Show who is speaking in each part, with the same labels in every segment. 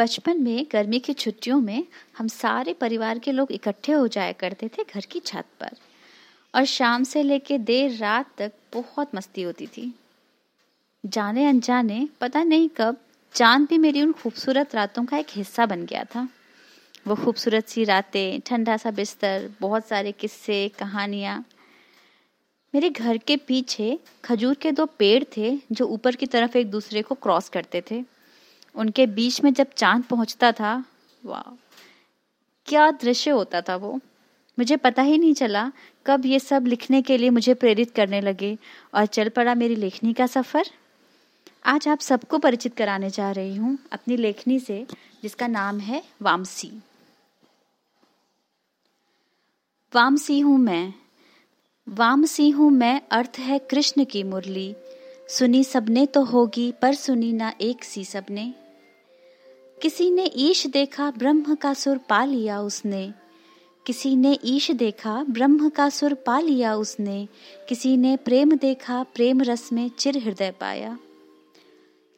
Speaker 1: बचपन में, गर्मी की छुट्टियों में, हम सारे परिवार के लोग इकट्ठे हो जाया करते थे घर की छत पर। और शाम से लेकर देर रात तक बहुत मस्ती होती थी। जाने अनजाने, पता नहीं कब, चाँद भी मेरी उन खूबसूरत रातों का एक हिस्सा बन गया था। वो खूबसूरत सी रातें, ठंडा सा बिस्तर, बहुत सारे किस्से, कहानियाँ। मेरे घर के पीछे खजूर के दो पेड़ थे जो ऊपर की तरफ़ एक दूसरे को क्रॉस करते थे। उनके बीच में जब चाँद पहुँचता था, वाह, क्या दृश्य होता था वो? मुझे पता ही नहीं चला कब ये सब लिखने के लिए मुझे प्रेरित करने लगे और चल पड़ा मेरी लेखनी का सफ़र। आज आप सबको परिचित कराने जा रही हूँ अपनी लेखनी से, जिसका नाम है वामसी। वामसी हूँ मैं। वामसी हूँ मैं अर्थ है कृष्ण की मुरली। सुनी सबने तो होगी पर सुनी ना एक सी सबने। किसी ने ईश देखा ब्रह्म का सुर पा लिया उसने। किसी ने ईश देखा ब्रह्म का सुर पा लिया उसने। किसी ने प्रेम देखा प्रेम रस में चिर हृदय पाया।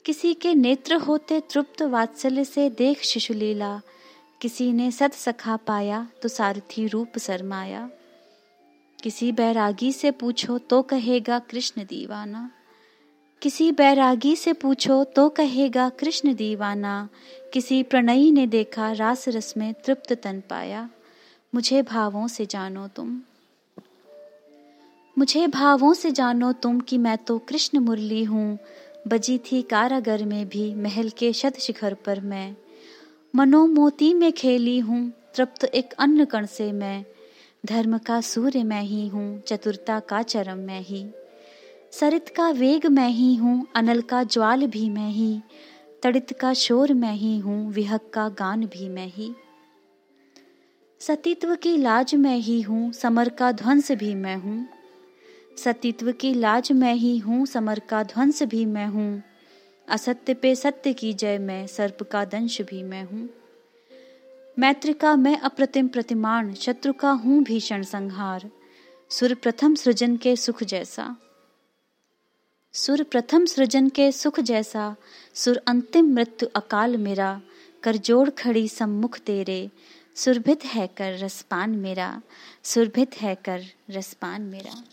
Speaker 1: किसी के नेत्र होते तृप्त वात्सल्य से देख शिशुलीला किसी ने सत सखा पाया तो सारथी रूप सरमाया। किसी बैरागी से पूछो तो कहेगा कृष्ण दीवाना। किसी बैरागी से पूछो तो कहेगा, कृष्ण दीवाना। किसी प्रणयी ने देखा रास रस में तृप्त तन पाया। मुझे भावों से जानो तुम। मुझे भावों से जानो तुम कि मैं तो कृष्ण मुरली हूँ। बजी थी कारागर में भी, महल के शत शिखर पर मैं। मनो मोती में खेली हूँ, तृप्त एक अन्न कण से मैं। धर्म का सूर्य मैं ही हूँ, चतुरता का चरम मैं ही। सरित का वेग मैं ही हूँ, अनल का ज्वाल भी मैं ही, तड़ित का शोर मैं ही हूँ विहक का गान भी मैं ही। सतीत्व की लाज मैं ही हूँ, समर का ध्वंस भी मैं हूँ। सतीत्व की लाज मैं ही हूँ, समर का ध्वंस भी मैं हूँ। असत्य पे सत्य की जय मैं, सर्प का दंश भी मैं हूँ। मैत्र का मैं अप्रतिम प्रतिमान, शत्रु का हूँ भीषण संहार। सुर प्रथम सृजन के सुख जैसा। सुर प्रथम सृजन के सुख जैसा, सुर अंतिम मृत्यु अकाल मेरा, कर जोड़ खड़ी सम्मुख तेरे, सुरभित है कर रसपान मेरा, सुरभित है कर रसपान मेरा।